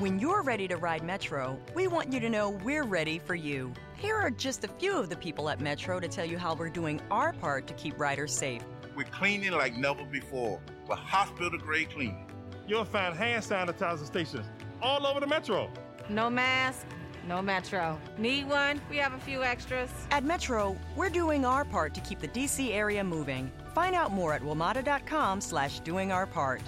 When you're ready to ride Metro, we want you to know we're ready for you. Here are just a few of the people at Metro to tell you how we're doing our part to keep riders safe. We're cleaning like never before with hospital grade cleaning. You'll find hand sanitizer stations all over the Metro. No mask, no Metro. Need one? We have a few extras. At Metro, we're doing our part to keep the DC area moving. Find out more at WMATA.com slash doing our part.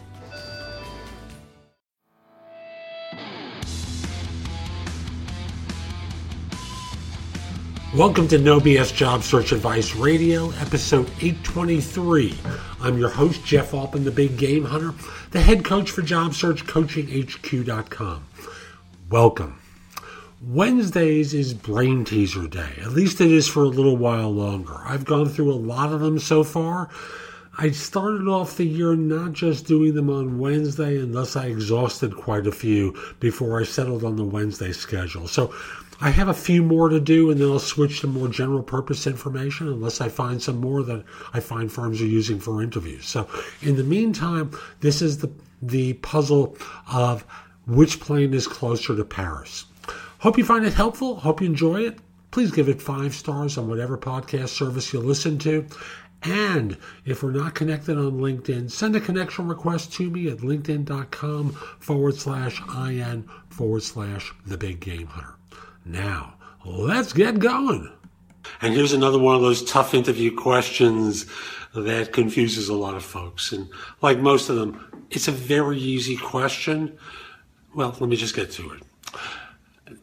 Welcome to No BS Job Search Advice Radio, episode 823. I'm your host, Jeff Altman, the Big Game Hunter, the head coach for Job Search CoachingHQ.com. Welcome. Wednesdays is Brain Teaser Day. At least it is for a little while longer. I've gone through a lot of them so far. I started off the year not just doing them on Wednesday, and thus I exhausted quite a few before I settled on the Wednesday schedule. So I have a few more to do, and then I'll switch to more general purpose information unless I find some more that I find firms are using for interviews. So, in the meantime, this is the the puzzle of which plane is closer to Paris. Hope you find it helpful. Hope you enjoy it. Please give it five stars on whatever podcast service you listen to. And if we're not connected on LinkedIn, send a connection request to me at linkedin.com forward slash IN forward slash the big game hunter. Now, let's get going. And here's another one of those tough interview questions that confuses a lot of folks. And like most of them, it's a very easy question. Well, let me just get to it.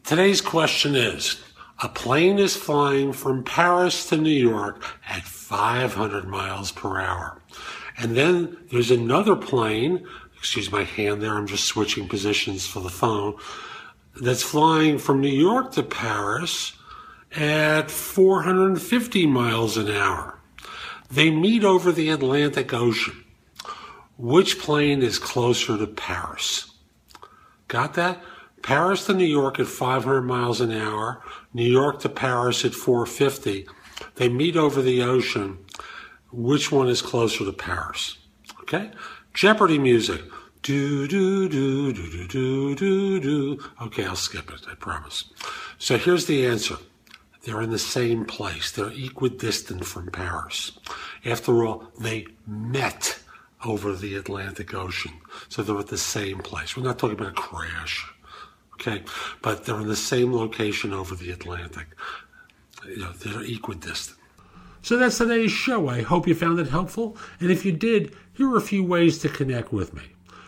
Today's question is A plane is flying from Paris to New York at 500 miles per hour. And then there's another plane, excuse my hand there, I'm just switching positions for the phone that's flying from New York to Paris at 450 miles an hour. They meet over the Atlantic Ocean. Which plane is closer to Paris? Got that? Paris to New York at 500 miles an hour, New York to Paris at 450. They meet over the ocean. Which one is closer to Paris? Okay? Jeopardy music. Do, do, do, do, do, do, do. Okay, I'll skip it, I promise. So here's the answer. They're in the same place. They're equidistant from Paris. After all, they met over the Atlantic Ocean. So they're at the same place. We're not talking about a crash. Okay? But they're in the same location over the Atlantic. You know, they're equidistant. So that's today's show. I hope you found it helpful. And if you did, here are a few ways to connect with me.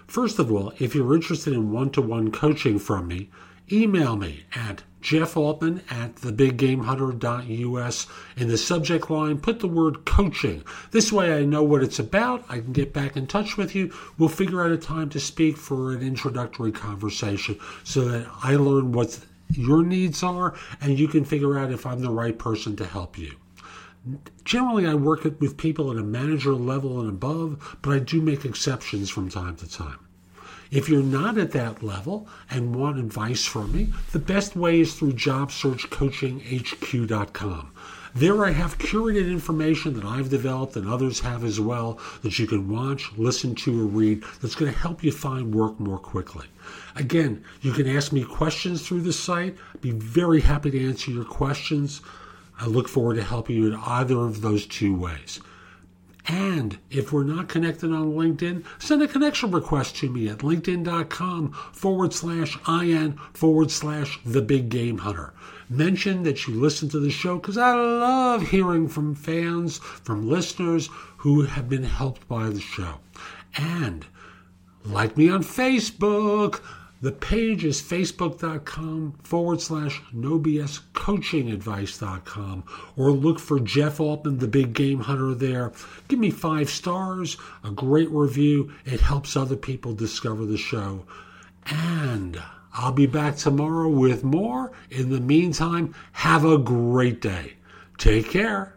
First of all, if you're interested in one to one coaching from me, email me at jeffaltman at thebiggamehunter.us. In the subject line, put the word coaching. This way I know what it's about. I can get back in touch with you. We'll figure out a time to speak for an introductory conversation so that I learn what your needs are and you can figure out if I'm the right person to help you. Generally, I work with people at a manager level and above, but I do make exceptions from time to time. If you're not at that level and want advice from me, the best way is through JobSearchCoachingHQ.com. There I have curated information that I've developed and others have as well that you can watch, listen to, or read that's going to help you find work more quickly. Again, you can ask me questions through the site. I'd be very happy to answer your questions. I look forward to helping you in either of those two ways. And if we're not connected on LinkedIn, send a connection request to me at linkedin.com forward slash IN forward slash the big game hunter. Mention that you listen to the show because I love hearing from fans, from listeners who have been helped by the show. And like me on Facebook. The page is facebook.com forward slash no BS coaching advice.com or look for Jeff Altman, the big game hunter there. Give me five stars, a great review. It helps other people discover the show. And I'll be back tomorrow with more. In the meantime, have a great day. Take care.